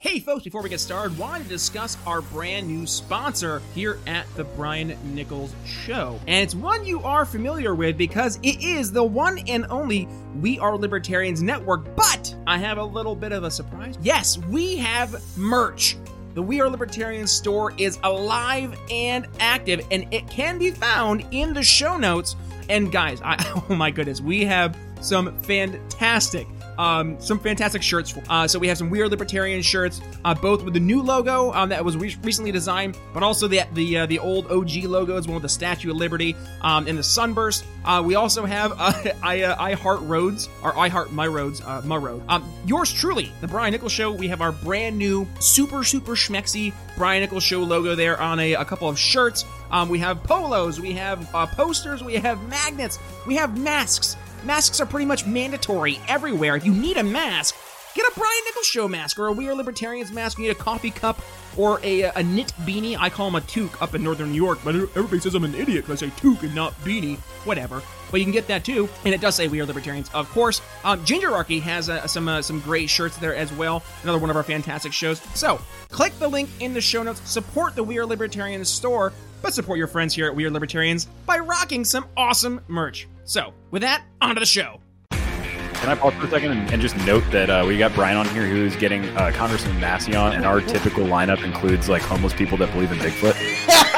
Hey folks, before we get started, wanted to discuss our brand new sponsor here at the Brian Nichols Show. And it's one you are familiar with because it is the one and only We Are Libertarians Network. But I have a little bit of a surprise. Yes, we have merch. The We Are Libertarians store is alive and active, and it can be found in the show notes. And guys, I, oh my goodness, we have some fantastic um, some fantastic shirts. Uh, so we have some We Are Libertarian shirts, uh, both with the new logo um, that was re- recently designed, but also the the uh, the old OG logo, logos, one with the Statue of Liberty um, and the Sunburst. Uh, we also have uh, I uh, I Heart Roads or I Heart My Roads, My Road. Um, yours truly, the Brian Nichols Show. We have our brand new super super schmexy Brian Nichols Show logo there on a, a couple of shirts. Um, we have polos, we have posters, we have magnets, we have masks. Masks are pretty much mandatory everywhere. If you need a mask, get a Brian Nichols Show mask or a We Are Libertarians mask. You need a coffee cup or a, a knit beanie. I call them a toque up in northern New York, but everybody says I'm an idiot because I say toque and not beanie. Whatever. But you can get that too, and it does say We Are Libertarians, of course. Um, Gingerarchy has uh, some uh, some great shirts there as well. Another one of our fantastic shows. So click the link in the show notes. Support the We Are Libertarians store, but support your friends here at We Are Libertarians by rocking some awesome merch. So, with that, on to the show. Can I pause for a second and, and just note that uh, we got Brian on here who's getting uh, Congressman Massey on, and our typical lineup includes like homeless people that believe in Bigfoot.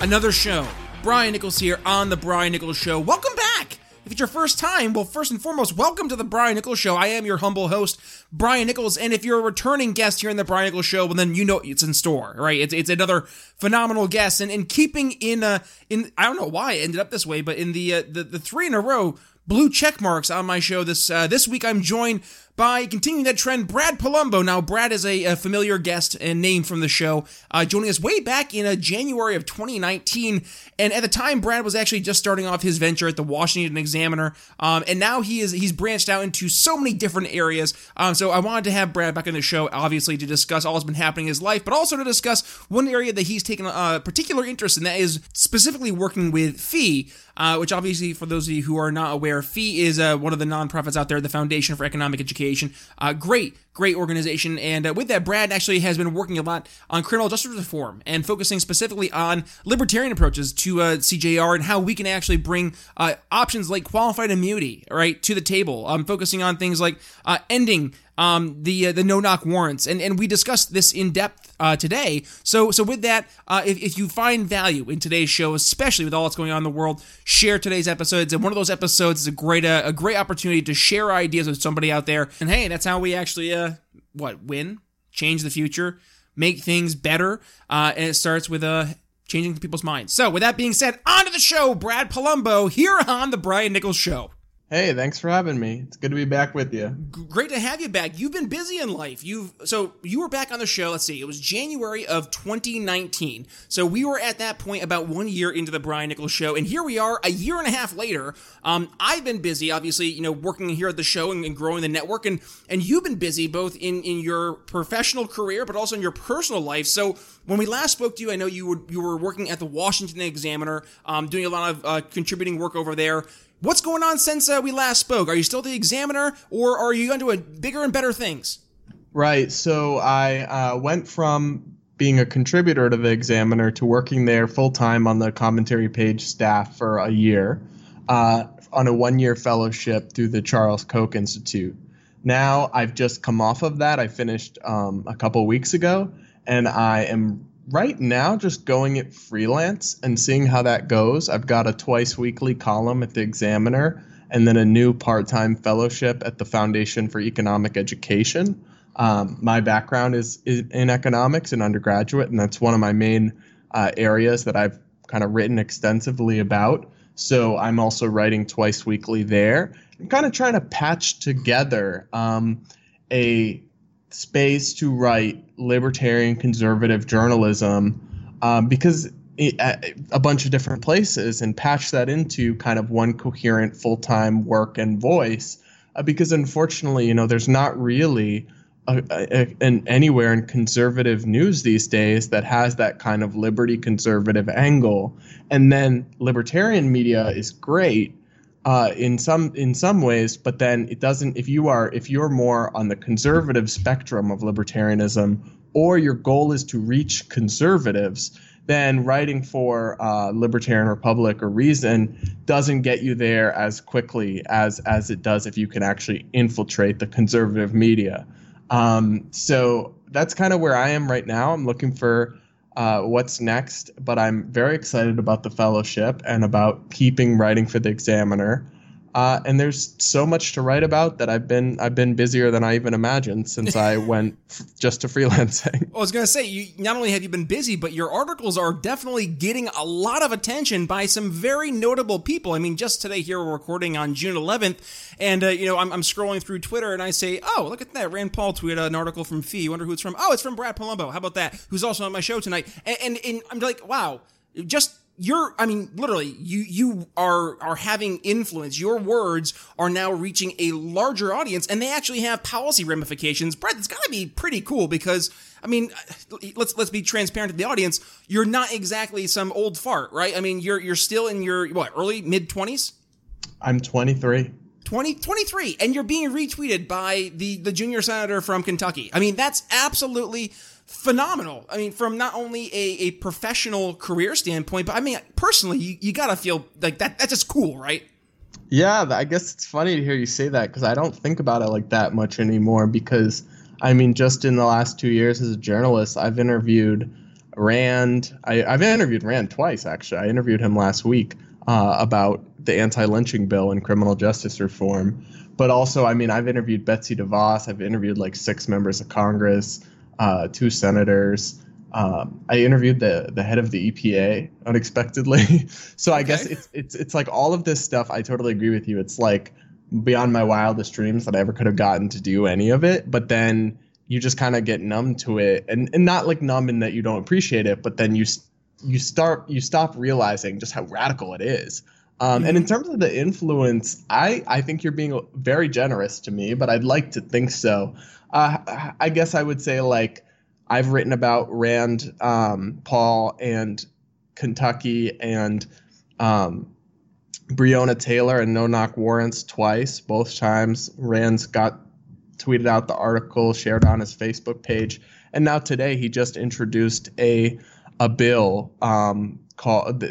another show. Brian Nichols here on The Brian Nichols Show. Welcome back! If it's your first time, well, first and foremost, welcome to The Brian Nichols Show. I am your humble host, Brian Nichols, and if you're a returning guest here in The Brian Nichols Show, well, then you know it's in store, right? It's, it's another phenomenal guest, and in keeping in, uh, in, I don't know why it ended up this way, but in the, uh, the, the three in a row blue check marks on my show this, uh, this week, I'm joined by continuing that trend, Brad Polumbo. Now, Brad is a, a familiar guest and name from the show, uh, joining us way back in uh, January of 2019. And at the time, Brad was actually just starting off his venture at the Washington Examiner, um, and now he is he's branched out into so many different areas. Um, so I wanted to have Brad back on the show, obviously, to discuss all that's been happening in his life, but also to discuss one area that he's taken a particular interest in, that is specifically working with FEE. Uh, which obviously, for those of you who are not aware, FEE is uh, one of the nonprofits out there, the Foundation for Economic Education. Uh, great, great organization. And uh, with that, Brad actually has been working a lot on criminal justice reform and focusing specifically on libertarian approaches to uh, CJR and how we can actually bring uh, options like qualified immunity, right, to the table. Um, focusing on things like uh, ending um, the uh, the no knock warrants, and and we discussed this in depth uh, today. So so with that, uh, if, if you find value in today's show, especially with all that's going on in the world, share today's episodes. And one of those episodes is a great uh, a great opportunity to share ideas with somebody out there. And hey, that's how we actually uh what win, change the future, make things better. Uh, and it starts with uh changing people's minds. So with that being said, on to the show, Brad Polumbo here on the Brian Nichols Show. Hey, thanks for having me. It's good to be back with you. Great to have you back. You've been busy in life. You've so you were back on the show. Let's see, it was January of 2019. So we were at that point about one year into the Brian Nichols show, and here we are a year and a half later. Um, I've been busy, obviously, you know, working here at the show and, and growing the network, and and you've been busy both in in your professional career, but also in your personal life. So when we last spoke to you, I know you were you were working at the Washington Examiner, um, doing a lot of uh, contributing work over there. What's going on since uh, we last spoke? Are you still the examiner, or are you onto a bigger and better things? Right. So I uh, went from being a contributor to the Examiner to working there full time on the commentary page staff for a year uh, on a one year fellowship through the Charles Koch Institute. Now I've just come off of that. I finished um, a couple weeks ago, and I am right now just going it freelance and seeing how that goes. I've got a twice weekly column at the Examiner and then a new part time fellowship at the Foundation for Economic Education. Um, my background is, is, in economics and undergraduate, and that's one of my main uh, areas that I've kind of written extensively about. So I'm also writing twice weekly there. I'm kind of trying to patch together um, a space to write libertarian conservative journalism um, because it, a bunch of different places and patch that into kind of one coherent full-time work and voice uh, because unfortunately you know there's not really a, a, an anywhere in conservative news these days that has that kind of liberty conservative angle. And then libertarian media is great uh, in some in some ways, but then it doesn't. If you are if you're more on the conservative spectrum of libertarianism, or your goal is to reach conservatives, then writing for uh, Libertarian Republic or Reason doesn't get you there as quickly as as it does if you can actually infiltrate the conservative media. Um, so that's kind of where I am right now. I'm looking for uh, what's next, but I'm very excited about the fellowship and about keeping writing for the Examiner. Uh, and there's so much to write about that I've been I've been busier than I even imagined since I went f- just to freelancing. I was gonna say you not only have you been busy, but your articles are definitely getting a lot of attention by some very notable people. I mean, just today here we're recording on June 11th, and uh, you know I'm, I'm, scrolling through Twitter and I say, oh look at that, Rand Paul tweeted an article from FEE. Wonder who it's from? Oh, it's from Brad Polumbo. How about that? Who's also on my show tonight? and, and, and I'm like, wow, just you're i mean literally you you are are having influence. Your words are now reaching a larger audience and they actually have policy ramifications. Brett it's got to be pretty cool because i mean uh, let's let's be transparent to the audience. You're not exactly some old fart right? I mean you're you're still in your what early mid 20s i'm 23 20, 23 and you're being retweeted by the the junior senator from kentucky. I mean that's absolutely phenomenal. I mean, from not only a, a professional career standpoint, but I mean, personally, you, you gotta feel like that. That's just cool, right? Yeah, I guess it's funny to hear you say that because I don't think about it like that much anymore. Because I mean, just in the last two years as a journalist, I've interviewed Rand. I, have interviewed Rand twice, actually. I interviewed him last week uh, about the anti-lynching bill and criminal justice reform. But also, I mean, I've interviewed Betsy DeVos. I've interviewed like six members of Congress uh, two senators. Um, I interviewed the the head of the EPA unexpectedly. so I guess it's it's it's like all of this stuff. I totally agree with you. It's like beyond my wildest dreams that I ever could have gotten to do any of it. But then you just kind of get numb to it, and and not like numb in that you don't appreciate it, but then you you start you stop realizing just how radical it is. Um, and in mm-hmm. terms of the influence, I, I think you're being very generous to me, but I'd like to think so. Uh, I guess I would say like I've written about Rand um, Paul and Kentucky and um, Breonna Taylor and no knock warrants twice. Both times Rand's got tweeted out the article, shared on his Facebook page, and now today he just introduced a a bill um, called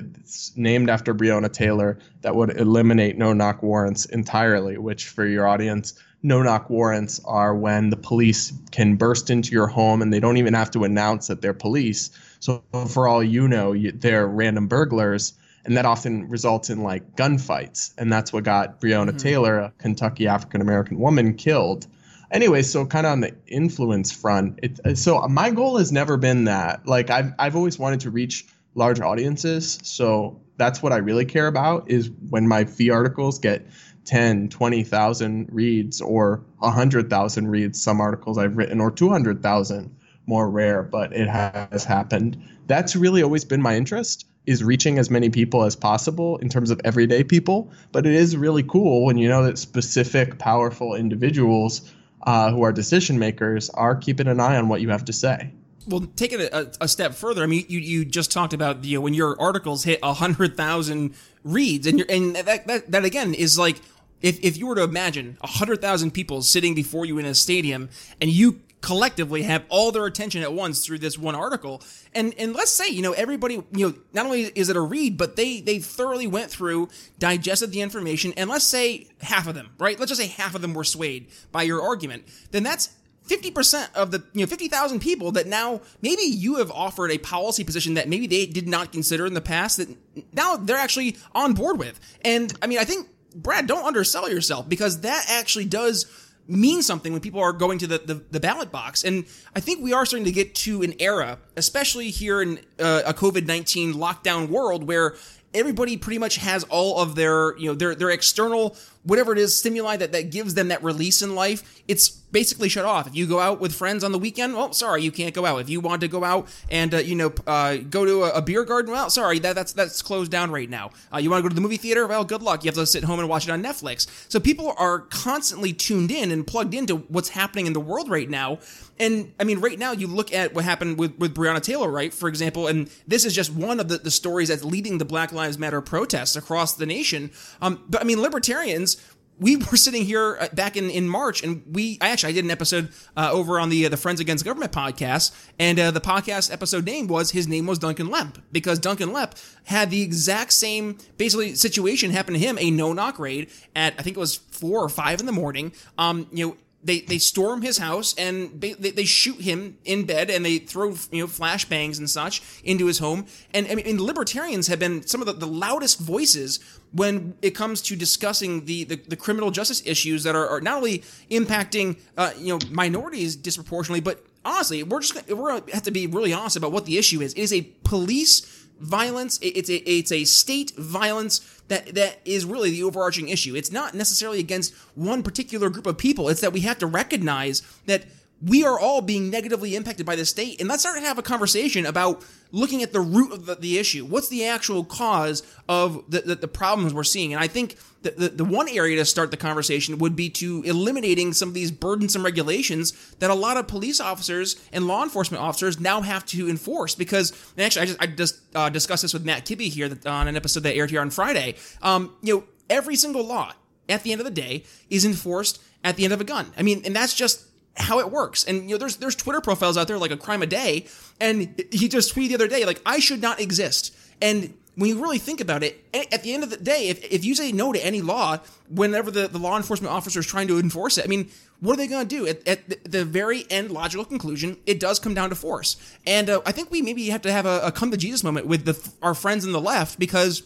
named after Breonna Taylor that would eliminate no knock warrants entirely. Which for your audience no knock warrants are when the police can burst into your home and they don't even have to announce that they're police. So for all you know, you, they're random burglars, and that often results in like gunfights, and that's what got Breonna mm-hmm. Taylor, a Kentucky African American woman, killed. Anyway, so kind of on the influence front, it, so my goal has never been that. Like I've I've always wanted to reach large audiences, so that's what I really care about is when my FEE articles get 10, 20,000 reads or 100,000 reads, some articles I've written, or 200,000, more rare, but it has happened. That's really always been my interest is reaching as many people as possible in terms of everyday people. But it is really cool when you know that specific, powerful individuals uh, who are decision makers are keeping an eye on what you have to say well, take it a, a, step further. I mean, you, you just talked about you know, when your articles hit hundred thousand reads, and you and that, that that again is like if, if you were to imagine 100,000 people sitting before you in a stadium and you collectively have all their attention at once through this one article and and let's say you know everybody you know not only is it a read but they they thoroughly went through digested the information and let's say half of them right? Let's just say half of them were swayed by your argument. Then that's 50% of the you know 50,000 people that now maybe you have offered a policy position that maybe they did not consider in the past that now they're actually on board with. And i mean i think Brad, don't undersell yourself because that actually does mean something when people are going to the, the, the, ballot box. And I think we are starting to get to an era, especially here in uh, a COVID 19 lockdown world, where everybody pretty much has all of their, you know, their, their external whatever it is stimuli that, that gives them that release in life it's basically shut off. If you go out with friends on the weekend well sorry you can't go out. If you want to go out and uh, you know uh, go to a, a, beer garden well sorry that, that's that's closed down right now. Uh, you want to go to the movie theater? Well good luck. You have to sit home and watch it on netflix. So people are constantly tuned in and plugged into what's happening in the world right now. And I mean, right now you look at what happened with, with Breonna Taylor, right? For example, and this is just one of the, the stories that's leading the Black Lives Matter protests across the nation. Um, but I mean, libertarians, we were sitting here uh, back in, in March, and we I actually I did an episode uh, over on the uh, the Friends Against Government podcast, and uh, the podcast episode name was his name was Duncan Lemp because Duncan Lemp had the exact same basically situation happen to him a no knock raid at I think it was four or five in the morning. Um, you know they they storm his house and they, they, shoot him in bed and they throw you know flashbangs and such into his home. And I mean libertarians have been some of the, the loudest voices when it comes to discussing the, the, the criminal justice issues that are, are not only impacting uh, you know minorities disproportionately but honestly we're just we're gonna have to be really honest about what the issue is. It is a police violence it's a it's a state violence that that is really the overarching issue. It's not necessarily against one particular group of people. It's that we have to recognize that we are all being negatively impacted by the state. And let's start to have a conversation about looking at the root of the, the issue. What's the actual cause of the, the, the problems we're seeing? And I think the, the, one area to start the conversation would be to eliminating some of these burdensome regulations that a lot of police officers and law enforcement officers now have to enforce. Because, actually, I just, I just uh, discussed this with Matt Kibbe here on an episode that aired here on Friday. Um, you know, every single law at the end of the day is enforced at the end of a gun. I mean, and that's just how it works. And you know, there's there's Twitter profiles out there like a crime a day, and he just tweeted the other day like I should not exist. And when you really think about it, at the end of the day, if, if you say no to any law, whenever the, the law enforcement officer is trying to enforce it, I mean, what are they going to do? At, at, the very end, logical conclusion, it does come down to force. And uh, I think we maybe have to have a, a come to Jesus moment with the, our friends in the left because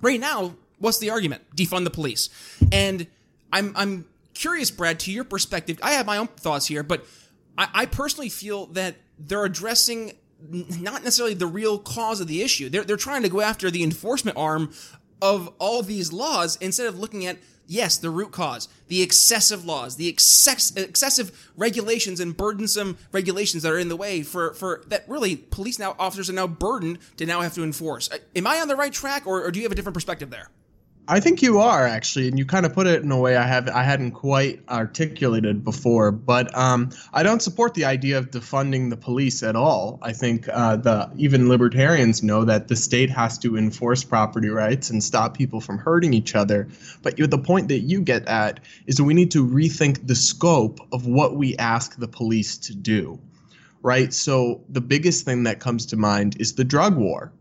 right now, what's the argument? Defund the police. And I'm I'm curious, Brad, to your perspective. I have my own thoughts here, but I, I personally feel that they're addressing not necessarily the real cause of the issue. They're, they're trying to go after the enforcement arm of all these laws instead of looking at yes, the root cause, the excessive laws, the excess, excessive regulations and burdensome regulations that are in the way for, for that really police now officers are now burdened to now have to enforce. Uh, am I on the right track or, or do you have a different perspective there? I think you are actually, and you kind of put it in a way I have I hadn't quite articulated before. But um, I don't support the idea of defunding the police at all. I think uh, the even libertarians know that the state has to enforce property rights and stop people from hurting each other. But the point that you get at is that we need to rethink the scope of what we ask the police to do. Right. So the biggest thing that comes to mind is the drug war.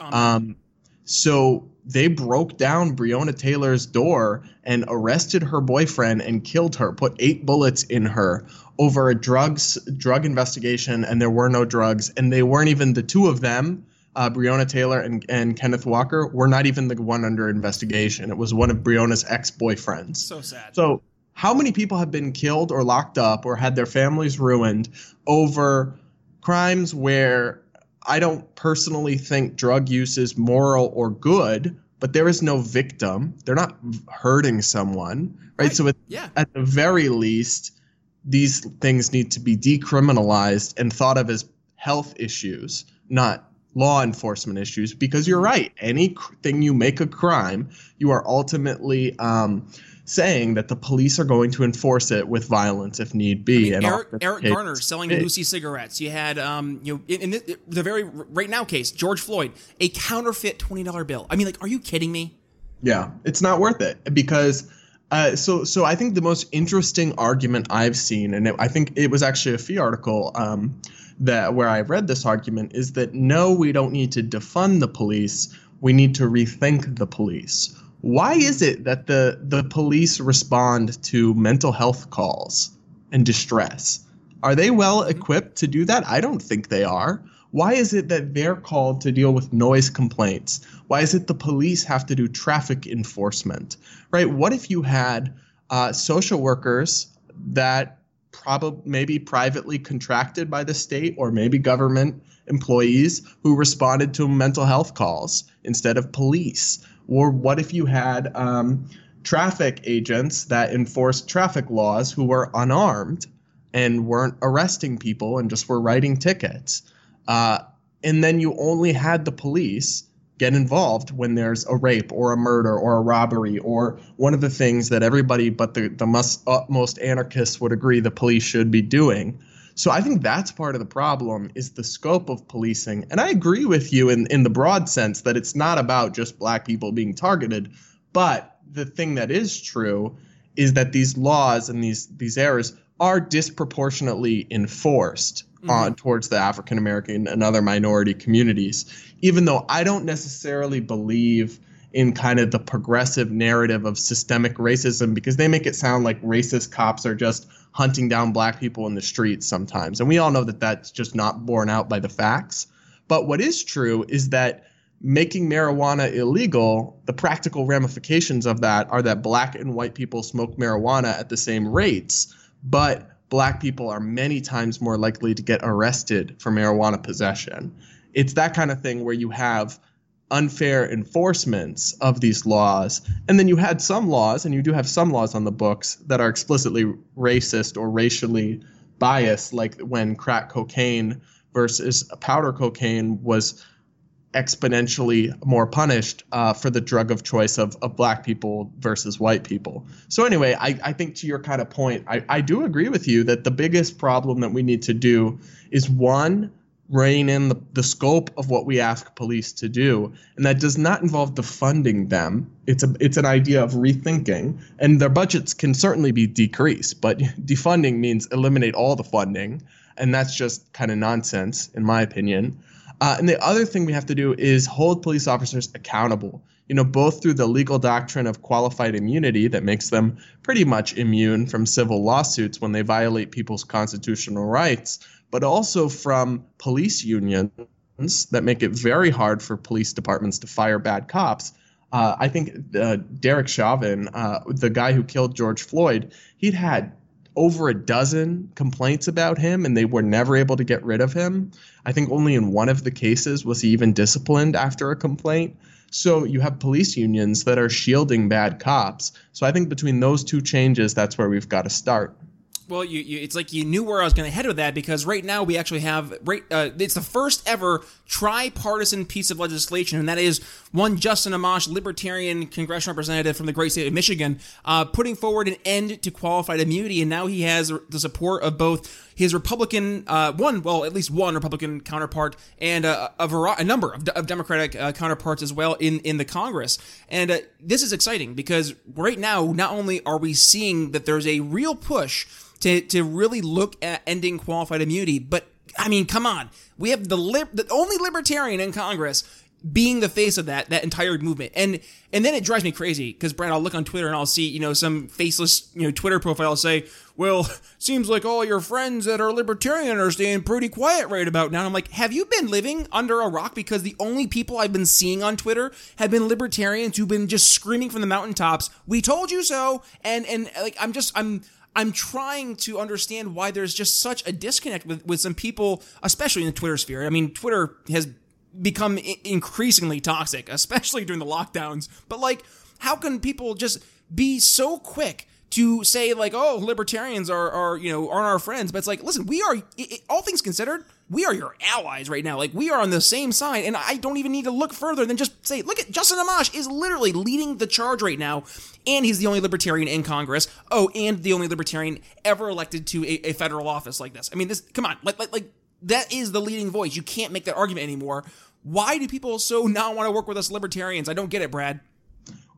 Um, so they broke down Breonna Taylor's door and arrested her boyfriend and killed her, put eight bullets in her over a drugs drug investigation, and there were no drugs, and they weren't even the two of them. Uh, Breonna Taylor and, and Kenneth Walker were not even the one under investigation. It was one of Breonna's ex boyfriends. So sad. So, how many people have been killed or locked up or had their families ruined over crimes where I don't personally think drug use is moral or good, but there is no victim. They're not hurting someone, right? right. So at, yeah. at the very least, these things need to be decriminalized and thought of as health issues, not law enforcement issues. Because you're right, anything you make a crime, you are ultimately um, saying that the police are going to enforce it with violence if need be. I mean, Eric, Eric Garner selling it, loosie cigarettes. You had, um, you know, in, in, the very right now case, George Floyd, a counterfeit twenty dollar bill. I mean, like, are you kidding me? Yeah, it's not worth it because. Uh, so, so I think the most interesting argument I've seen, and it, I think it was actually a FEE article um, that where I read this argument, is that no, we don't need to defund the police. We need to rethink the police why is it that the the police respond to mental health calls and distress? Are they well equipped to do that? I don't think they are. Why is it that they're called to deal with noise complaints? Why is it the police have to do traffic enforcement? Right? What if you had uh, social workers that probably maybe privately contracted by the state or maybe government employees who responded to mental health calls instead of police? Or what if you had um, traffic agents that enforced traffic laws who were unarmed and weren't arresting people and just were writing tickets. Uh, and then you only had the police get involved when there's a rape or a murder or a robbery or one of the things that everybody but the, the most, uh, most anarchists would agree the police should be doing. So I think that's part of the problem is the scope of policing. And I agree with you in, in the broad sense that it's not about just black people being targeted. But the thing that is true is that these laws and these these errors are disproportionately enforced mm-hmm. on towards the African American and other minority communities. Even though I don't necessarily believe in kind of the progressive narrative of systemic racism because they make it sound like racist cops are just hunting down black people in the streets sometimes. And we all know that that's just not borne out by the facts. But what is true is that making marijuana illegal, the practical ramifications of that are that black and white people smoke marijuana at the same rates, but black people are many times more likely to get arrested for marijuana possession. It's that kind of thing where you have unfair enforcements of these laws. And then you had some laws, and you do have some laws on the books that are explicitly racist or racially biased, like when crack cocaine versus powder cocaine was exponentially more punished uh, for the drug of choice of, of black people versus white people. So, anyway, I, I think to your kind of point, I, I do agree with you that the biggest problem that we need to do is one, rein in the, the scope of what we ask police to do. And that does not involve defunding them. It's a it's an idea of rethinking. And their budgets can certainly be decreased but defunding means eliminate all the funding. And that's just kind of nonsense in my opinion. Uh, and the other thing we have to do is hold police officers accountable you know both through the legal doctrine of qualified immunity that makes them pretty much immune from civil lawsuits when they violate people's constitutional rights but also from police unions that make it very hard for police departments to fire bad cops. Uh, I think uh, Derek Chauvin, uh, the guy who killed George Floyd, he'd had over a dozen complaints about him and they were never able to get rid of him. I think only in one of the cases was he even disciplined after a complaint. So you have police unions that are shielding bad cops. So I think between those two changes, that's where we've got to start. Well, you, you, it's like you knew where I was going to head with that because right now we actually have right. Uh, it's the first ever tripartisan piece of legislation, and that is one Justin Amash, libertarian congressional representative from the great state of Michigan, uh, putting forward an end to qualified immunity, and now he has the support of both his Republican uh, one, well, at least one Republican counterpart, and a, a, a number of, of Democratic uh, counterparts as well in in the Congress. And uh, this is exciting because right now, not only are we seeing that there's a real push to, to really look at ending qualified immunity. But I mean, come on. We have the lib- the only libertarian in Congress being the face of that that entire movement. And and then it drives me crazy because Brad, I'll look on Twitter and I'll see you know some faceless you know Twitter profile say, "Well, seems like all your friends that are libertarian are staying pretty quiet right about now." And I'm like, have you been living under a rock? Because the only people I've been seeing on Twitter have been libertarians who've been just screaming from the mountaintops, "We told you so!" And and like I'm just I'm I'm trying to understand why there's just such a disconnect with, with some people, especially in the Twitter sphere. I mean, Twitter has become I- increasingly toxic, especially during the lockdowns. But like, how can people just be so quick to say like, oh, libertarians are, are you know aren't our friends? But it's like, listen, we are it, all things considered, we are your allies right now. Like we are on the same side, and I don't even need to look further than just say, look at Justin Amash is literally leading the charge right now, and he's the only libertarian in Congress. Oh, and the only libertarian ever elected to a, a federal office like this. I mean, this come on, like like like that is the leading voice. You can't make that argument anymore. Why do people so not want to work with us libertarians? I don't get it, Brad.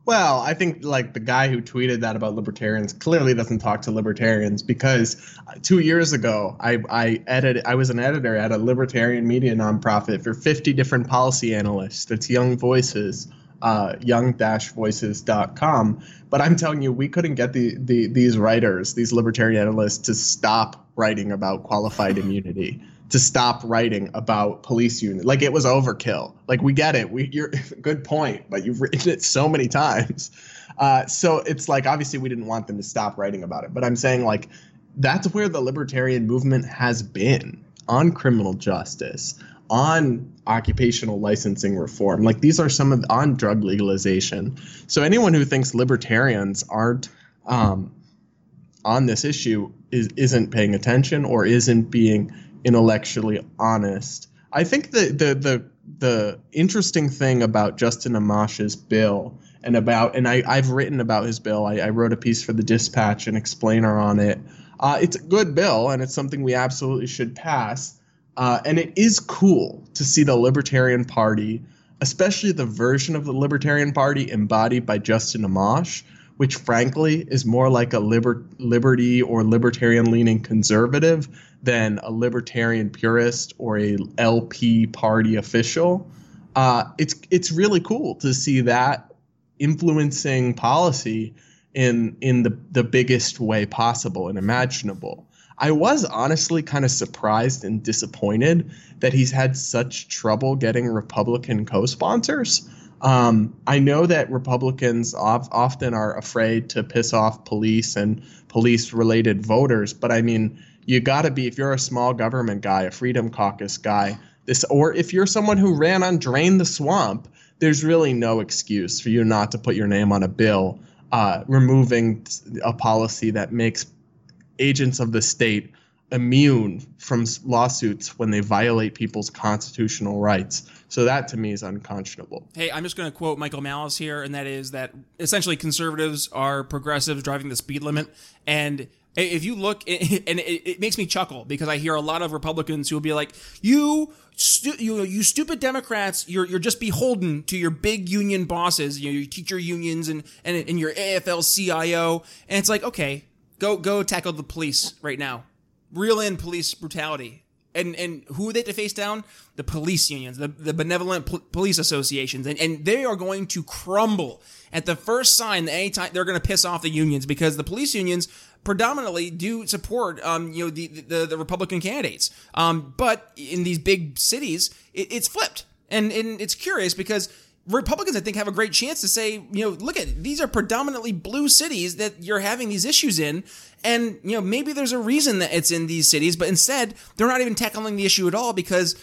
Well, I think like the guy who tweeted that about libertarians clearly doesn't talk to libertarians because uh, two years ago I I edited I was an editor at a libertarian media nonprofit for 50 different policy analysts. It's Young Voices, uh, young-voices.com. But I'm telling you, we couldn't get the, the these writers, these libertarian analysts, to stop writing about qualified immunity to stop writing about police union. Like it was overkill. Like we get it. We you're good point, but you've written it so many times. Uh, so it's like obviously we didn't want them to stop writing about it, but I'm saying like that's where the libertarian movement has been on criminal justice, on occupational licensing reform. Like these are some of on drug legalization. So anyone who thinks libertarians aren't um, on this issue is isn't paying attention or isn't being intellectually honest. I think the the the the interesting thing about Justin Amash's bill and about and I, I've written about his bill. I, I wrote a piece for the Dispatch and explainer on it. Uh, it's a good bill and it's something we absolutely should pass. Uh, and it is cool to see the Libertarian Party, especially the version of the Libertarian Party embodied by Justin Amash, which frankly is more like a liber- liberty or libertarian leaning conservative than a libertarian purist or a LP party official. Uh, it's it's really cool to see that influencing policy in in the the biggest way possible and imaginable. I was honestly kind of surprised and disappointed that he's had such trouble getting Republican co-sponsors. Um, I know that Republicans of, often are afraid to piss off police and police related voters, but I mean, you got to be, if you're a small government guy, a Freedom Caucus guy, this, or if you're someone who ran on Drain the Swamp, there's really no excuse for you not to put your name on a bill uh, removing a policy that makes agents of the state immune from lawsuits when they violate people's constitutional rights. So that to me is unconscionable. Hey, I'm just going to quote Michael Malice here, and that is that essentially conservatives are progressives driving the speed limit. And if you look, and it makes me chuckle because I hear a lot of Republicans who will be like, "You, stu- you, you stupid Democrats, you're you're just beholden to your big union bosses, you know, your teacher unions and and, and your AFL-CIO." And it's like, okay, go go tackle the police right now, reel in police brutality, and and who they to face down? The police unions, the, the benevolent police associations, and, and they are going to crumble at the first sign that anytime they're going to piss off the unions because the police unions predominantly do support um, you know the, the, the Republican candidates. Um, but in these big cities, it, it's flipped, and and it's curious because. Republicans, I think, have a great chance to say, you know, look at these are predominantly blue cities that you're having these issues in, and you know maybe there's a reason that it's in these cities, but instead they're not even tackling the issue at all because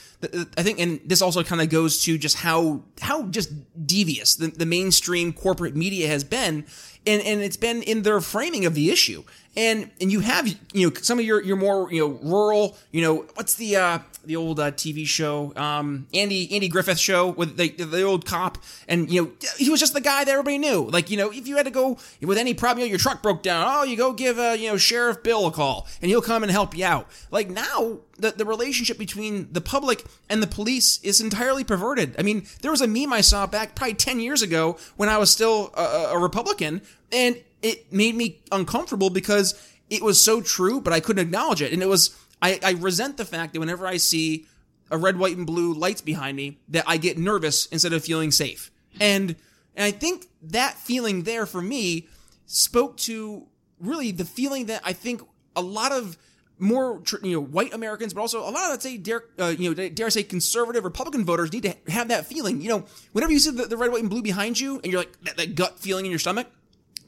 I think, and this also kind of goes to just how how just devious the, the mainstream corporate media has been, and and it's been in their framing of the issue. And and you have you know some of your your more you know rural you know what's the uh the old uh, TV show um Andy Andy Griffith show with the the old cop and you know he was just the guy that everybody knew. Like you know if you had to go with any problem you know, your truck broke down oh you go give uh know Sheriff Bill a call and he'll come and help you out like now the, the relationship between the public and the police is entirely perverted. I mean, there was a meme I saw back probably 10 years ago when I was still a, a Republican, and it made me uncomfortable because it was so true, but I couldn't acknowledge it. And it was, I, I resent the fact that whenever I see a red, white, and blue lights behind me, that I get nervous instead of feeling safe. And, and I think that feeling there for me spoke to really the feeling that I think a lot of more you know white Americans, but also a lot of let's say dare uh, you know dare I say conservative Republican voters need to have that feeling. You know, whenever you see the, the red, white, and blue behind you, and you're like that, that gut feeling in your stomach,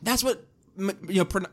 that's what you know. Prim,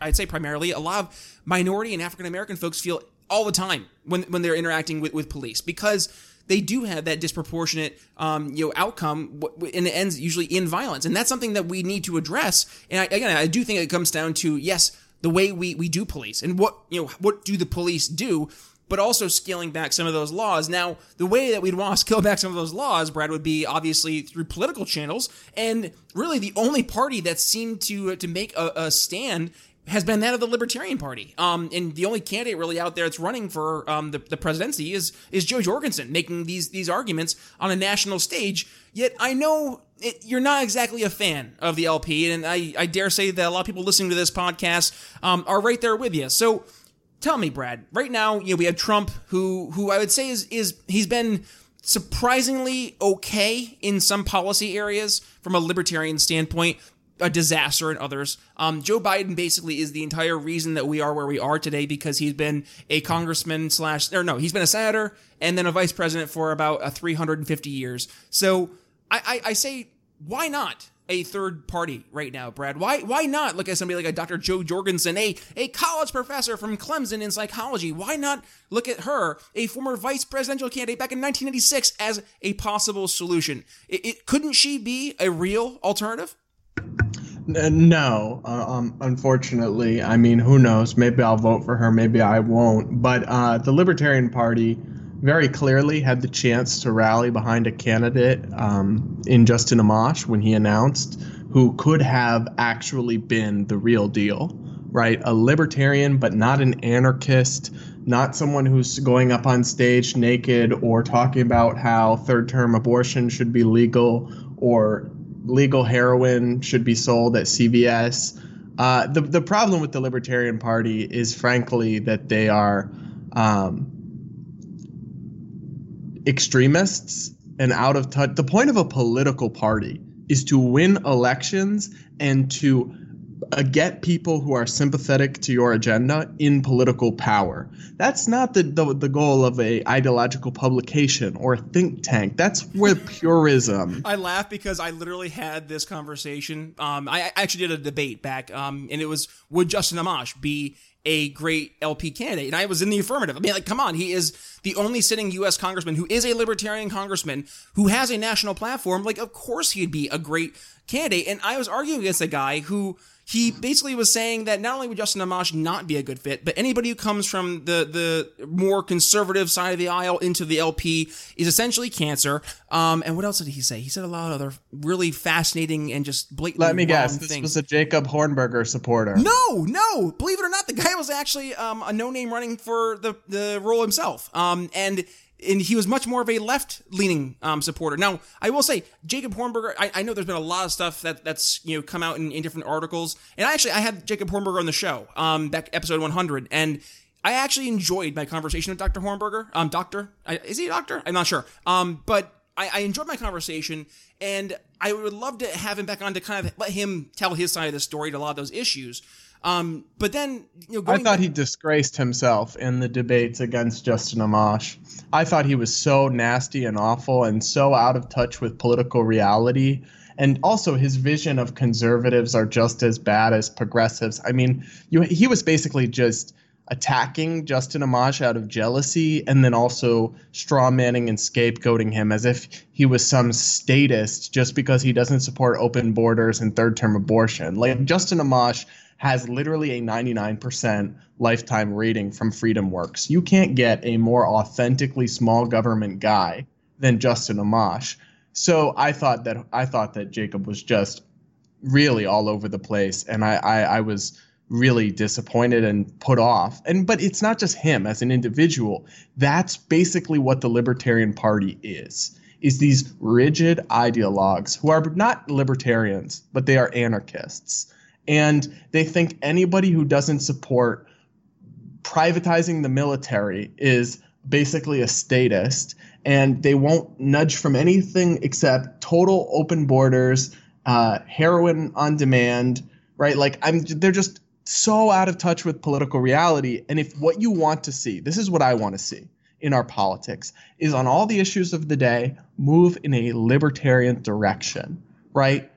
I'd say primarily a lot of minority and African American folks feel all the time when when they're interacting with, with police because they do have that disproportionate um, you know outcome and it ends usually in violence. And that's something that we need to address. And I, again i do think it comes down to yes the way we, we do police and what you know what do the police do but also scaling back some of those laws. Now, the way that we'd want to scale back some of those laws, Brad, would be obviously through political channels, and really the only party that seemed to to make a, a stand has been that of the Libertarian Party. Um, and the only candidate really out there that's running for um, the, the presidency is is Jo Jorgensen, making these these arguments on a national stage. Yet I know it, you're not exactly a fan of the LP, and I, I dare say that a lot of people listening to this podcast um, are right there with you. So tell me, Brad. Right now, you know, we have Trump, who who I would say is is he's been surprisingly okay in some policy areas from a libertarian standpoint, a disaster in others. Um, Joe Biden basically is the entire reason that we are where we are today because he's been a congressman slash or no, he's been a senator and then a vice president for about a 350 years. So I, I, I say, why not? a third party right now, Brad? Why why not look at somebody like a Dr. Jo Jorgensen, a, a college professor from Clemson in psychology? Why not look at her, a former vice presidential candidate back in 1996, as a possible solution? It, it couldn't she be a real alternative? No, uh, um, unfortunately. I mean, who knows? Maybe I'll vote for her, maybe I won't. But uh, the Libertarian Party very clearly had the chance to rally behind a candidate um, in Justin Amash when he announced who could have actually been the real deal, right? A libertarian, but not an anarchist, not someone who's going up on stage naked or talking about how third term abortion should be legal or legal heroin should be sold at CVS. Uh, the, the problem with the Libertarian Party is, frankly, that they are. Um, extremists and out of touch. The point of a political party is to win elections and to uh, get people who are sympathetic to your agenda in political power. That's not the, the, the goal of a ideological publication or a think tank. That's where purism. I laugh because I literally had this conversation. Um, I, I actually did a debate back, um, and it was would Justin Amash be a great LP candidate. And I was in the affirmative. I mean, like, come on, he is the only sitting U.S. congressman who is a libertarian congressman who has a national platform. Like, of course he'd be a great candidate. And I was arguing against a guy who he basically was saying that not only would Justin Amash not be a good fit, but anybody who comes from the the more conservative side of the aisle into the LP is essentially cancer. Um, and what else did he say? He said a lot of other really fascinating and just blatantly. Let me guess. This things. was a Jacob Hornberger supporter. No, no. Believe it or not, the guy was actually um, a no name running for the the role himself. Um, and and he was much more of a left leaning um, supporter. Now, I will say, Jacob Hornberger, I, I, know there's been a lot of stuff that that's you know come out in, in different articles, and I actually I had Jacob Hornberger on the show, um, back episode 100, and I actually enjoyed my conversation with Dr. Hornberger. Um, doctor, is he a doctor? I'm not sure. Um, but I, I enjoyed my conversation, and I would love to have him back on to kind of let him tell his side of the story to a lot of those issues. Um, but then, you know, I thought back- he disgraced himself in the debates against Justin Amash. I thought he was so nasty and awful and so out of touch with political reality. And also, his vision of conservatives are just as bad as progressives. I mean, you, he was basically just attacking Justin Amash out of jealousy and then also strawmanning and scapegoating him as if he was some statist just because he doesn't support open borders and third term abortion. Like, Justin Amash has literally a 99% lifetime rating from FreedomWorks. You can't get a more authentically small government guy than Justin Amash. So I thought that I thought that Jacob was just really all over the place, and I, I, I was really disappointed and put off. And but it's not just him as an individual. That's basically what the Libertarian Party is. Is these rigid ideologues who are not libertarians, but they are anarchists and they think anybody who doesn't support privatizing the military is basically a statist and they won't nudge from anything except total open borders uh, heroin on demand right? Like i'm they're just so out of touch with political reality and if what you want to see this is what i want to see in our politics is on all the issues of the day move in a libertarian direction right?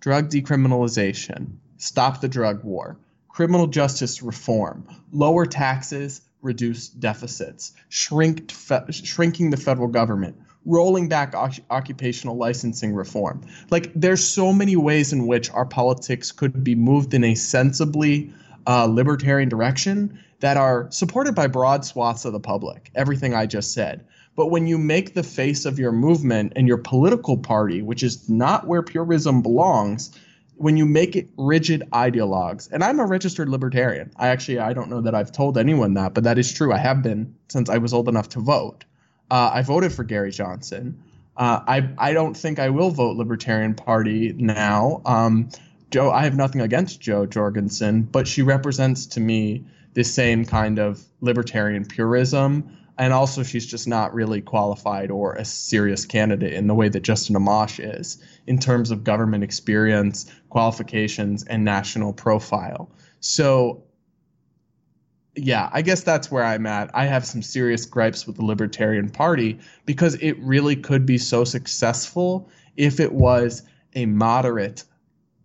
Drug decriminalization stop the drug war, criminal justice reform, lower taxes, reduce deficits, fe- shrinking the federal government, rolling back o- occupational licensing reform. Like there's so many ways in which our politics could be moved in a sensibly uh, libertarian direction that are supported by broad swaths of the public. Everything I just said. But when you make the face of your movement and your political party, which is not where purism belongs, when you make it rigid ideologues and i'm a registered libertarian. I actually i don't know that i've told anyone that but that is true. I have been since i was old enough to vote. Uh, i voted for gary johnson. Uh, I, I don't think i will vote libertarian party now. Um, jo i have nothing against Jo Jorgensen but she represents to me the same kind of libertarian purism and also she's just not really qualified or a serious candidate in the way that Justin Amash is in terms of government experience, qualifications, and national profile. So, yeah, I guess that's where I'm at. I have some serious gripes with the Libertarian Party because it really could be so successful if it was a moderate,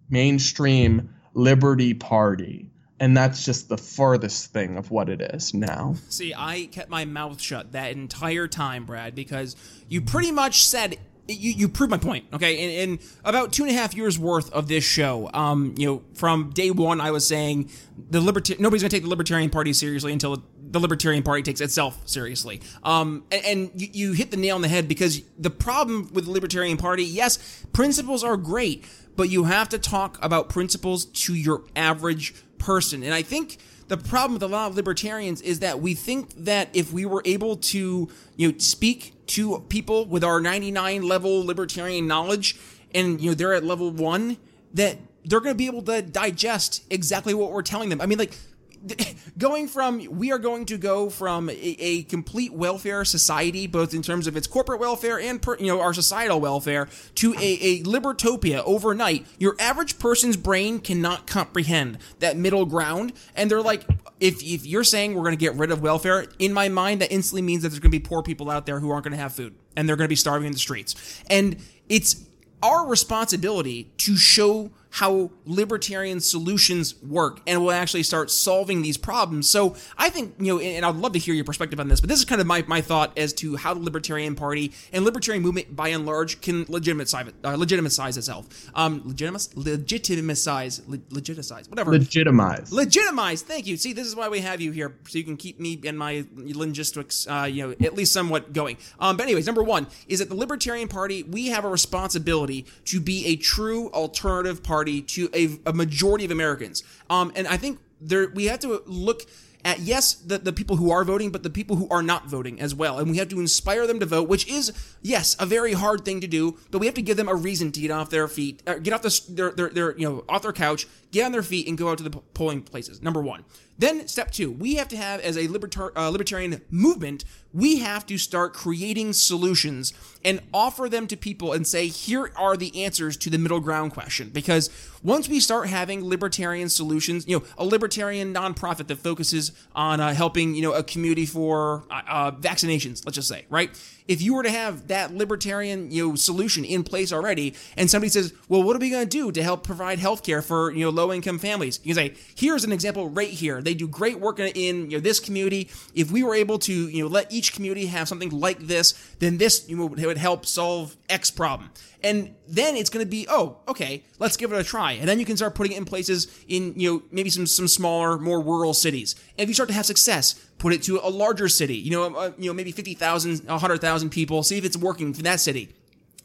mainstream Liberty Party. And that's just the farthest thing of what it is now. See, I kept my mouth shut that entire time, Brad, because you pretty much said you, you proved my point. Okay, in, in, about two and a half years worth of this show, um, you know, from day one, I was saying the liberty nobody's to take the Libertarian Party seriously until the Libertarian Party takes itself seriously. Um, and, and you, you hit the nail on the head because the problem with the Libertarian Party, yes, principles are great, but you have to talk about principles to your average person. And I think the problem with a lot of libertarians is that we think that if we were able to, you know, speak to people with our 99 level libertarian knowledge and, you know, they're at level one, that they're going to be able to digest exactly what we're telling them. I mean, like, going from we are going to go from a, a, complete welfare society both in terms of its corporate welfare and per, you know our societal welfare to a, a libertopia overnight. Your average person's brain cannot comprehend that middle ground. And they're like if, if you're saying we're going to get rid of welfare in my mind that instantly means that there's going to be poor people out there who aren't going to have food and they're going to be starving in the streets. And it's our responsibility to show how libertarian solutions work and will actually start solving these problems. So I think, you know, and I'd love to hear your perspective on this, but this is kind of my, my thought as to how the Libertarian Party and Libertarian movement by and large can legitimize, uh, legitimize itself. Um, legitimize, legitimize, legitimize, whatever. Legitimize. Legitimize. Thank you. See, this is why we have you here, so you can keep me and my linguistics, uh, you know, at least somewhat going. Um, but anyways, number one is that the Libertarian Party, we have a responsibility to be a true alternative party party to a, a majority of Americans. Um, and I think there we have to look at yes the, the people who are voting but the people who are not voting as well. And we have to inspire them to vote which is yes a very hard thing to do but we have to give them a reason to get off their feet uh, get off the, their, their, their you know off their couch get on their feet and go out to the polling places. Number one then step two we have to have as a libertar- uh, libertarian movement we have to start creating solutions and offer them to people and say, here are the answers to the middle ground question. Because once we start having libertarian solutions, you know, a libertarian nonprofit that focuses on uh, helping, you know, a community for uh, uh, vaccinations, let's just say, right? If you were to have that libertarian you know solution in place already and somebody says well what are we going to do to help provide health care for you know low income families? You can say here's an example right here. They do great work in you know this community. If we were able to you know let each community have something like this then this you know, would help solve x problem. And then it's going to be oh okay let's give it a try. And then you can start putting it in places in you know maybe some some smaller more rural cities. And if you start to have success put it to a larger city you know uh, you know maybe 50,000 100,000 people see if it's working for that city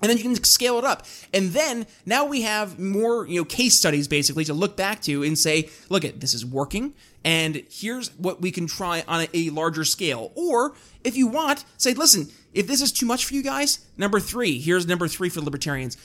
and then you can scale it up. And then now we have more, you know, case studies basically to look back to and say, look at this is working and here's what we can try on a, larger scale. Or if you want, say, listen, if this is too much for you guys, number three, here's number three for libertarians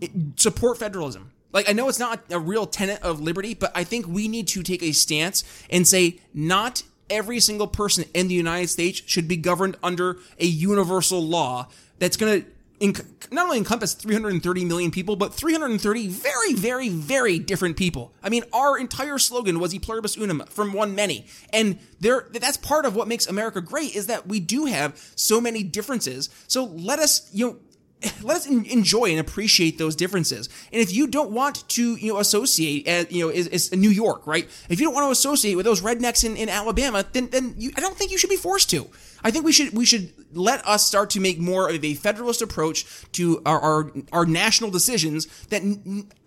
it, support federalism. Like, I know it's not a real tenet of liberty, but I think we need to take a stance and say, not every single person in the United States should be governed under a universal law that's going to inc- not only encompass 330 million people, but 330 very, very, very different people. I mean, our entire slogan was "E pluribus unum" from one many, and there that's part of what makes America great is that we do have so many differences. So let us, you know let us enjoy and appreciate those differences. And if you don't want to, you know, associate, as, you know, is, is New York, right? If you don't want to associate with those rednecks in, in Alabama, then then you, I don't think you should be forced to. I think we should we should let us start to make more of a federalist approach to our our, our national decisions. That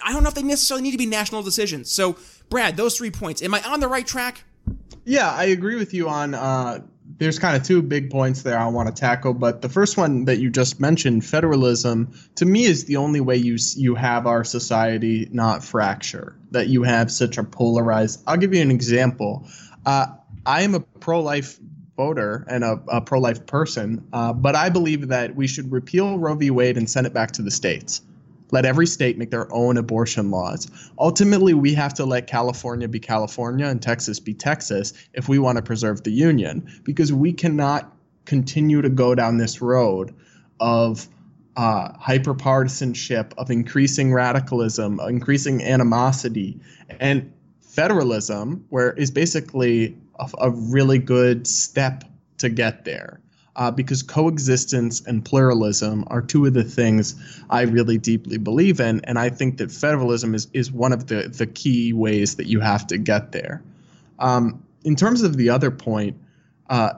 I don't know if they necessarily need to be national decisions. So, Brad, those three points. Am I on the right track? Yeah, I agree with you on uh, there's kind of two big points there I want to tackle, but the first one that you just mentioned, federalism, to me is the only way you you have our society not fracture. That you have such a polarized. I'll give you an example. Uh, I am a pro-life voter and a, a pro-life person, uh, but I believe that we should repeal Roe v. Wade and send it back to the states. Let every state make their own abortion laws. Ultimately, we have to let California be California and Texas be Texas if we want to preserve the union, because we cannot continue to go down this road of uh, hyperpartisanship, of increasing radicalism, increasing animosity, and federalism, where is basically a, a really good step to get there. Uh, because coexistence and pluralism are two of the things I really deeply believe in, and I think that federalism is is one of the the key ways that you have to get there. Um, in terms of the other point, uh,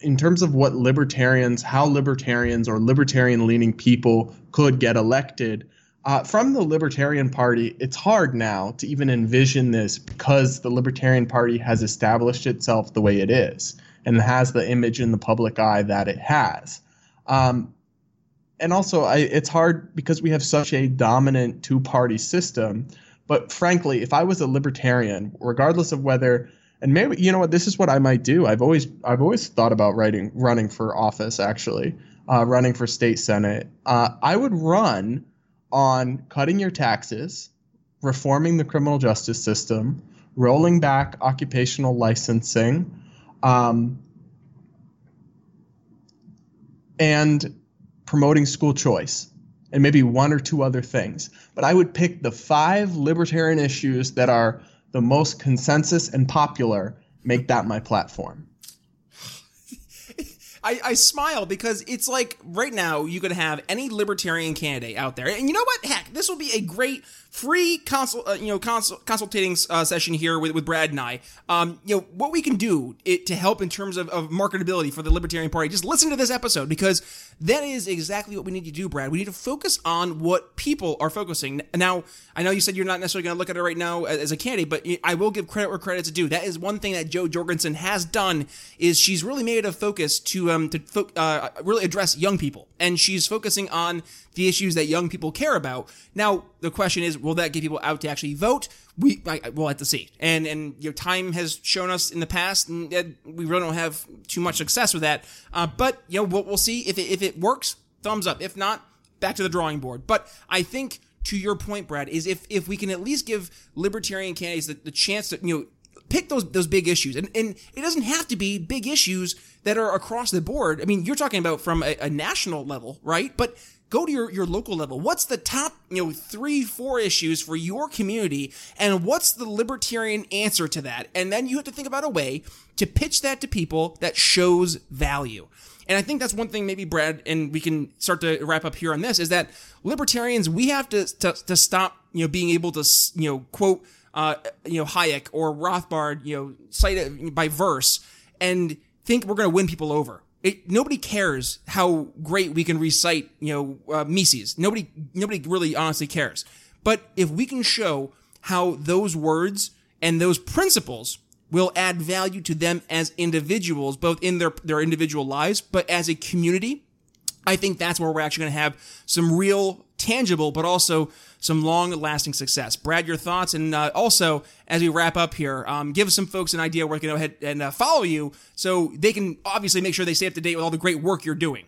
in terms of what libertarians, how libertarians or libertarian leaning people could get elected. Uh, from the Libertarian Party, it's hard now to even envision this because the Libertarian Party has established itself the way it is and has the image in the public eye that it has. Um, and also, I, it's hard because we have such a dominant two party system. But frankly, if I was a libertarian, regardless of whether and maybe you know what this is what I might do. I've always I've always thought about writing running for office actually, uh, running for state senate. Uh, I would run on cutting your taxes, reforming the criminal justice system, rolling back occupational licensing, um, and promoting school choice and maybe one or two other things. But I would pick the five libertarian issues that are the most consensus and popular, make that my platform. I, I smile because it's like right now you could have any libertarian candidate out there, and you know what? Heck, this will be a great free consult, uh, you know, consult, consultating uh, session here with, with Brad and I. Um, you know, what we can do it, to help in terms of, of marketability for the Libertarian Party. Just listen to this episode because that is exactly what we need to do, Brad. We need to focus on what people are focusing. Now, I know you said you're not necessarily going to look at it right now as a candidate, but I will give credit where credit's due. That is one thing that Jo Jorgensen has done is she's really made it a focus to um to fo- uh, really address young people, and she's focusing on the issues that young people care about. Now, the question is, will that get people out to actually vote? We I, we'll have to see. And and your know, time has shown us in the past, and we really don't have too much success with that. Uh, but you know, we'll, we'll see if it, if it works. Thumbs up. If not, back to the drawing board. But I think to your point, Brad, is if if we can at least give libertarian candidates the, the chance to you know pick those those big issues, and and it doesn't have to be big issues that are across the board. I mean, you're talking about from a, a national level, right? But go to your, your local level. What's the top, you know, three, four issues for your community? And what's the libertarian answer to that? And then you have to think about a way to pitch that to people that shows value. And I think that's one thing maybe Brad, and we can start to wrap up here on this is that libertarians, we have to, to, to stop, you know, being able to, you know, quote, uh, you know, Hayek or Rothbard, you know, cite it by verse and think we're going to win people over it, nobody cares how great we can recite, you know, uh, Mises. Nobody, nobody really honestly cares. But if we can show how those words and those principles will add value to them as individuals, both in their, their individual lives, but as a community, I think that's where we're actually going to have some real tangible, but also some long lasting success. Brad, your thoughts, and uh, also as we wrap up here, um, give some folks an idea where they can go ahead and uh, follow you, so they can obviously make sure they stay up to date with all the great work you're doing.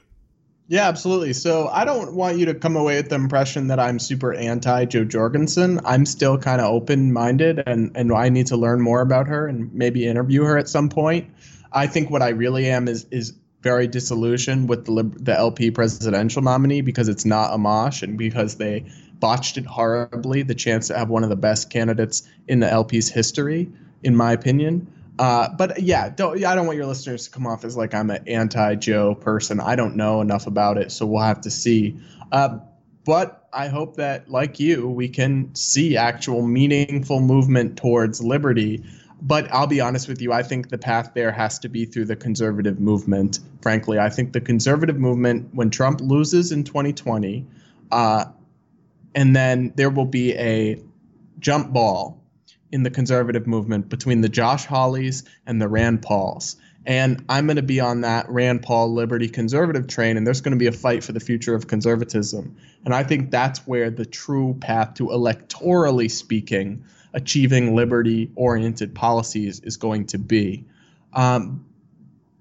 Yeah, absolutely. So I don't want you to come away with the impression that I'm super anti Jo Jorgensen. I'm still kind of open minded, and and I need to learn more about her and maybe interview her at some point. I think what I really am is is very disillusioned with the the LP presidential nominee because it's not Amash and because they botched it horribly. The chance to have one of the best candidates in the LP's history, in my opinion. Uh, but yeah, don't, I don't want your listeners to come off as like I'm an anti Jo person. I don't know enough about it, so we'll have to see. Uh, but I hope that, like you, we can see actual meaningful movement towards liberty. But I'll be honest with you, I think the path there has to be through the conservative movement. Frankly, I think the conservative movement, when Trump loses in 2020, uh, and then there will be a jump ball in the conservative movement between the Josh Hawleys and the Rand Pauls. And I'm going to be on that Rand Paul liberty conservative train, and there's going to be a fight for the future of conservatism. And I think that's where the true path to electorally speaking, achieving liberty oriented policies is going to be. Um,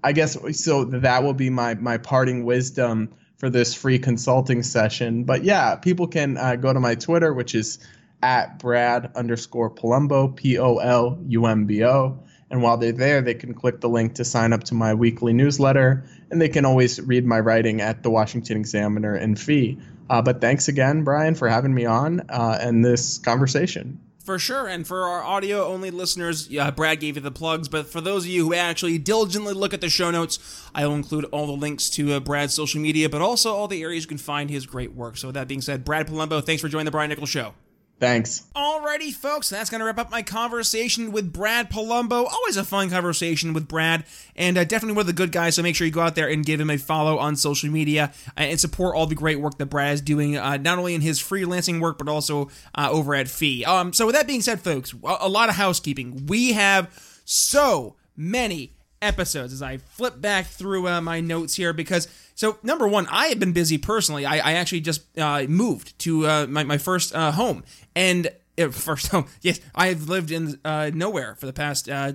I guess so. That will be my my parting wisdom for this free consulting session. But yeah, people can uh, go to my Twitter, which is at Brad underscore Polumbo, P O L U M B O. And while they're there, they can click the link to sign up to my weekly newsletter, and they can always read my writing at the Washington Examiner and FEE. Uh, but thanks again, Brian, for having me on uh, and this conversation For sure. And for our audio only listeners, Brad gave you the plugs. But for those of you who actually diligently look at the show notes, I will include all the links to uh, Brad's social media, but also all the areas you can find his great work. So, with that being said, Brad Polumbo, thanks for joining the Brian Nichols Show. Thanks. Alrighty, folks, that's going to wrap up my conversation with Brad Polumbo. Always a fun conversation with Brad, and uh, definitely one of the good guys. So make sure you go out there and give him a follow on social media uh, and support all the great work that Brad is doing, uh, not only in his freelancing work, but also uh, over at FEE. Um, so with that being said, folks, a lot of housekeeping. We have so many episodes as I flip back through uh, my notes here because so number one, I have been busy personally. I, I actually just uh, moved to uh, my my first uh, home, and uh, first home. Yes, I have lived in uh, nowhere for the past uh,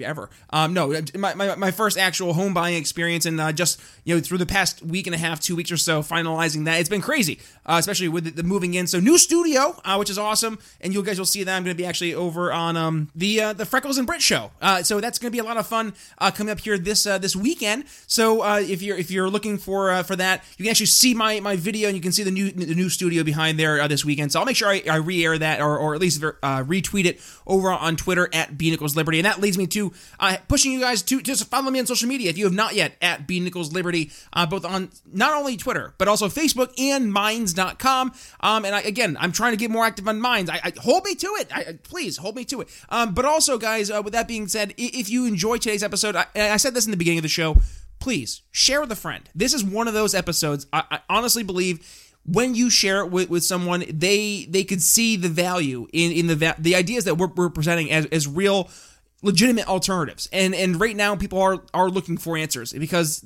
ever. Um, no, my, my, my first actual home buying experience, and uh, just you know through the past week and a half, two weeks or so, finalizing that. It's been crazy, uh, especially with the, the, moving in. So new studio, uh, which is awesome, and you guys will see that I'm going to be actually over on um, the the Freckles and Brit show. so that's going to be a lot of fun coming up here this this weekend. So if you're if you're looking for for that, you can actually see my my video, and you can see the new the new studio behind there this weekend. So I'll make sure I, I re-air that or or at least uh, retweet it over on Twitter at B Nichols Liberty. And that leads me to uh, pushing you guys to just follow me on social media if you have not yet at B Nichols Liberty, uh, both on not only Twitter but also Facebook and Minds.com. Um, and I, again, I'm trying to get more active on Minds. I, I hold me to it. I, please hold me to it. Um, but also, guys, uh, with that being said, if you enjoy today's episode, I, I said this in the beginning of the show please share with a friend. This is one of those episodes I, I, honestly believe when you share it with, with someone, they they could see the value in in the the ideas that we're, we're presenting as as real legitimate alternatives. And and right now people are are looking for answers because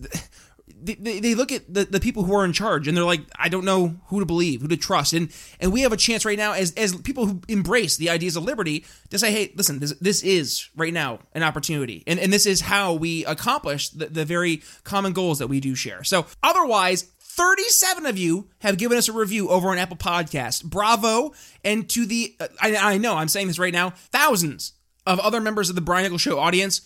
they, they look at the, the people who are in charge and they're like, I don't know who to believe, who to trust. And and we have a chance right now as as people who embrace the ideas of liberty to say, hey, listen, this, this is right now an opportunity. And, and this is how we accomplish the, the very common goals that we do share. So otherwise, 37 of you have given us a review over on Apple Podcast. Bravo. And to the, uh, I, I, know I'm saying this right now, thousands of other members of the Brian Nichols Show audience.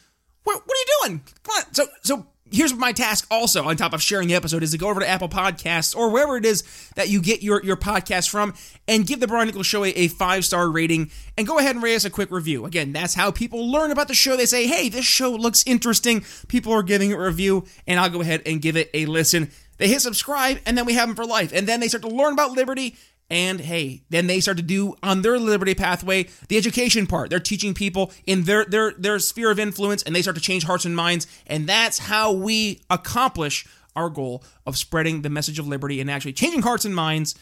What, what are you doing? Come on. So, so here's my task also on top of sharing the episode is to go over to Apple Podcasts or wherever it is that you get your, your podcast from and give the Brian Nichols Show a, a five star rating and go ahead and rate us a quick review. Again, that's how people learn about the show. They say, hey, this show looks interesting. People are giving it a review, and I'll go ahead and give it a listen. They hit subscribe, and then we have them for life. And then they start to learn about liberty. And hey, then they start to do on their liberty pathway the education part. They're teaching people in their their their sphere of influence, and they start to change hearts and minds. And that's how we accomplish our goal of spreading the message of liberty and actually changing hearts and minds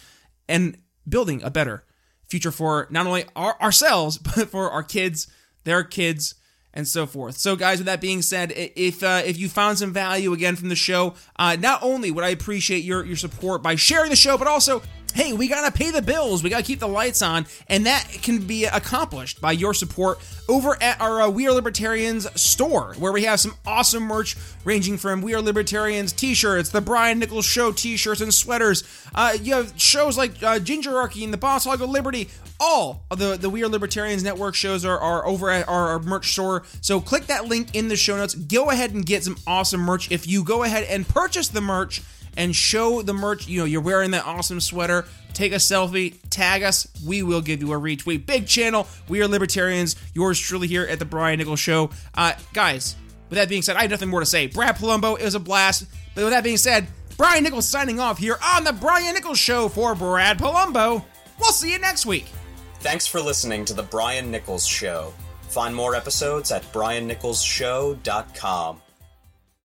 and building a better future for not only our, ourselves but for our kids, their kids, and so forth. So, guys, with that being said, if uh, if you found some value again from the show, uh, not only would I appreciate your your support by sharing the show, but also hey, we gotta pay the bills, we gotta keep the lights on, and that can be accomplished by your support over at our uh, We Are Libertarians store, where we have some awesome merch ranging from We Are Libertarians t-shirts, the Brian Nichols Show t-shirts and sweaters. Uh, you have shows like uh, Gingerarchy and the Boss Hog of Liberty. All of the, the We Are Libertarians Network shows are, are over at our, our merch store. So click that link in the show notes. Go ahead and get some awesome merch. If you go ahead and purchase the merch, and show the merch. You know, you're wearing that awesome sweater. Take a selfie, tag us. We will give you a retweet. Big channel. We are libertarians. Yours truly here at the Brian Nichols Show. Uh, guys, with that being said, I have nothing more to say. Brad Polumbo it was a blast. But with that being said, Brian Nichols signing off here on the Brian Nichols Show for Brad Polumbo. We'll see you next week. Thanks for listening to the Brian Nichols Show. Find more episodes at briannicholsshow.com.